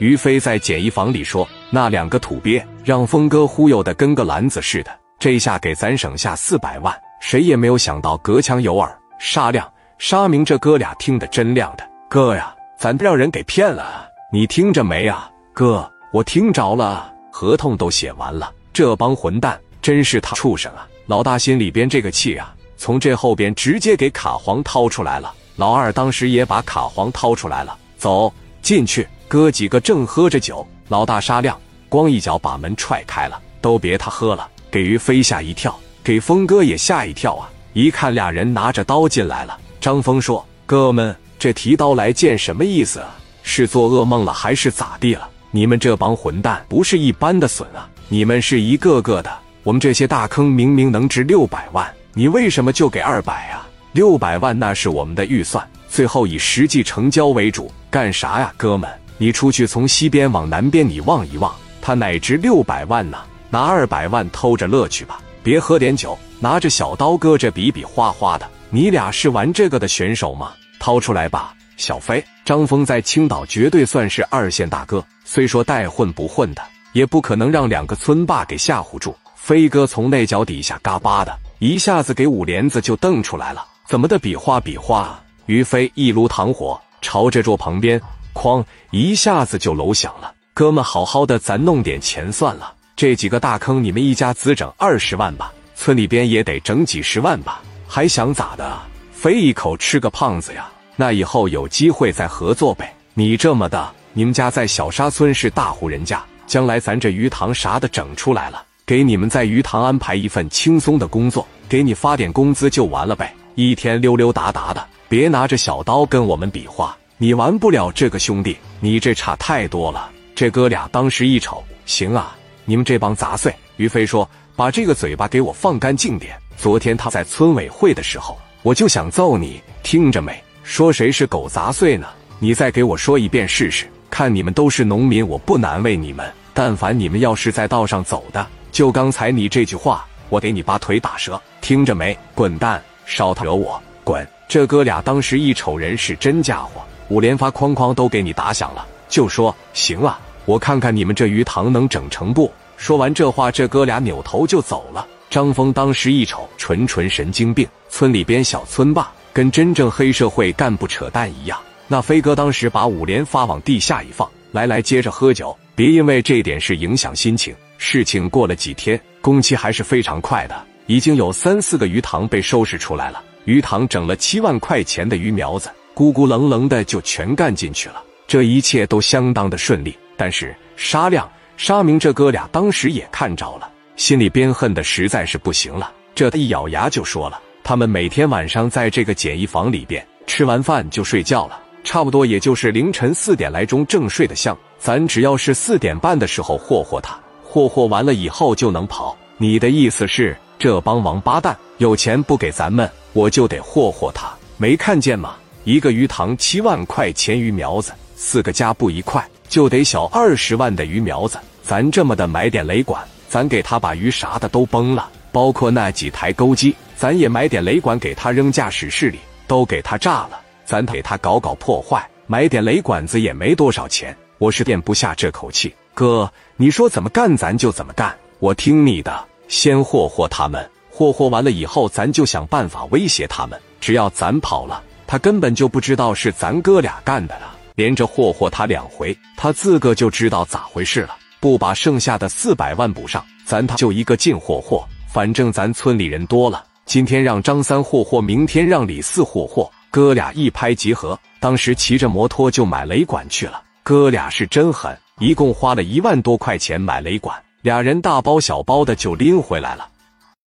于飞在简易房里说：“那两个土鳖让峰哥忽悠的跟个篮子似的，这下给咱省下四百万。”谁也没有想到隔墙有耳，沙亮、沙明这哥俩听得真亮的。哥呀，咱让人给骗了，你听着没啊？哥，我听着了，合同都写完了。这帮混蛋真是他畜生啊！老大心里边这个气啊，从这后边直接给卡皇掏出来了。老二当时也把卡皇掏出来了，走进去。哥几个正喝着酒，老大沙亮咣一脚把门踹开了，都别他喝了，给于飞吓一跳。给峰哥也吓一跳啊！一看俩人拿着刀进来了，张峰说：“哥们，这提刀来见什么意思啊？是做噩梦了还是咋地了？你们这帮混蛋不是一般的损啊！你们是一个个的，我们这些大坑明明能值六百万，你为什么就给二百啊？六百万那是我们的预算，最后以实际成交为主。干啥呀，哥们？你出去从西边往南边你望一望，他乃值六百万呢？拿二百万偷着乐去吧。”别喝点酒，拿着小刀搁这比比划划的。你俩是玩这个的选手吗？掏出来吧，小飞。张峰在青岛绝对算是二线大哥，虽说带混不混的，也不可能让两个村霸给吓唬住。飞哥从那脚底下嘎巴的一下子给五连子就瞪出来了，怎么的比划比划？于飞一炉糖火朝这桌旁边，哐一下子就楼响了。哥们，好好的，咱弄点钱算了。这几个大坑，你们一家子整二十万吧，村里边也得整几十万吧，还想咋的？非一口吃个胖子呀！那以后有机会再合作呗。你这么的，你们家在小沙村是大户人家，将来咱这鱼塘啥的整出来了，给你们在鱼塘安排一份轻松的工作，给你发点工资就完了呗，一天溜溜达达的，别拿着小刀跟我们比划，你完不了这个兄弟，你这差太多了。这哥俩当时一瞅，行啊。你们这帮杂碎！于飞说：“把这个嘴巴给我放干净点。昨天他在村委会的时候，我就想揍你，听着没？说谁是狗杂碎呢？你再给我说一遍试试。看你们都是农民，我不难为你们。但凡你们要是在道上走的，就刚才你这句话，我给你把腿打折。听着没？滚蛋！少他惹我，滚！这哥俩当时一瞅人是真家伙，五连发哐哐都给你打响了，就说行啊，我看看你们这鱼塘能整成不？”说完这话，这哥俩扭头就走了。张峰当时一瞅，纯纯神经病！村里边小村霸跟真正黑社会干部扯淡一样。那飞哥当时把五连发往地下一放，来来，接着喝酒，别因为这点事影响心情。事情过了几天，工期还是非常快的，已经有三四个鱼塘被收拾出来了。鱼塘整了七万块钱的鱼苗子，咕咕棱棱的就全干进去了。这一切都相当的顺利，但是沙亮。沙明这哥俩当时也看着了，心里边恨的实在是不行了。这一咬牙就说了：“他们每天晚上在这个简易房里边吃完饭就睡觉了，差不多也就是凌晨四点来钟正睡得香。咱只要是四点半的时候霍霍他，霍霍完了以后就能跑。你的意思是这帮王八蛋有钱不给咱们，我就得霍霍他？没看见吗？一个鱼塘七万块钱鱼苗子，四个家不一块就得小二十万的鱼苗子。”咱这么的买点雷管，咱给他把鱼啥的都崩了，包括那几台钩机，咱也买点雷管给他扔驾驶室里，都给他炸了。咱给他搞搞破坏，买点雷管子也没多少钱，我是咽不下这口气。哥，你说怎么干咱就怎么干，我听你的。先霍霍他们，霍霍完了以后，咱就想办法威胁他们。只要咱跑了，他根本就不知道是咱哥俩干的了。连着霍霍他两回，他自个就知道咋回事了。不把剩下的四百万补上，咱他就一个劲霍霍。反正咱村里人多了，今天让张三霍霍，明天让李四霍霍。哥俩一拍即合，当时骑着摩托就买雷管去了。哥俩是真狠，一共花了一万多块钱买雷管，俩人大包小包的就拎回来了。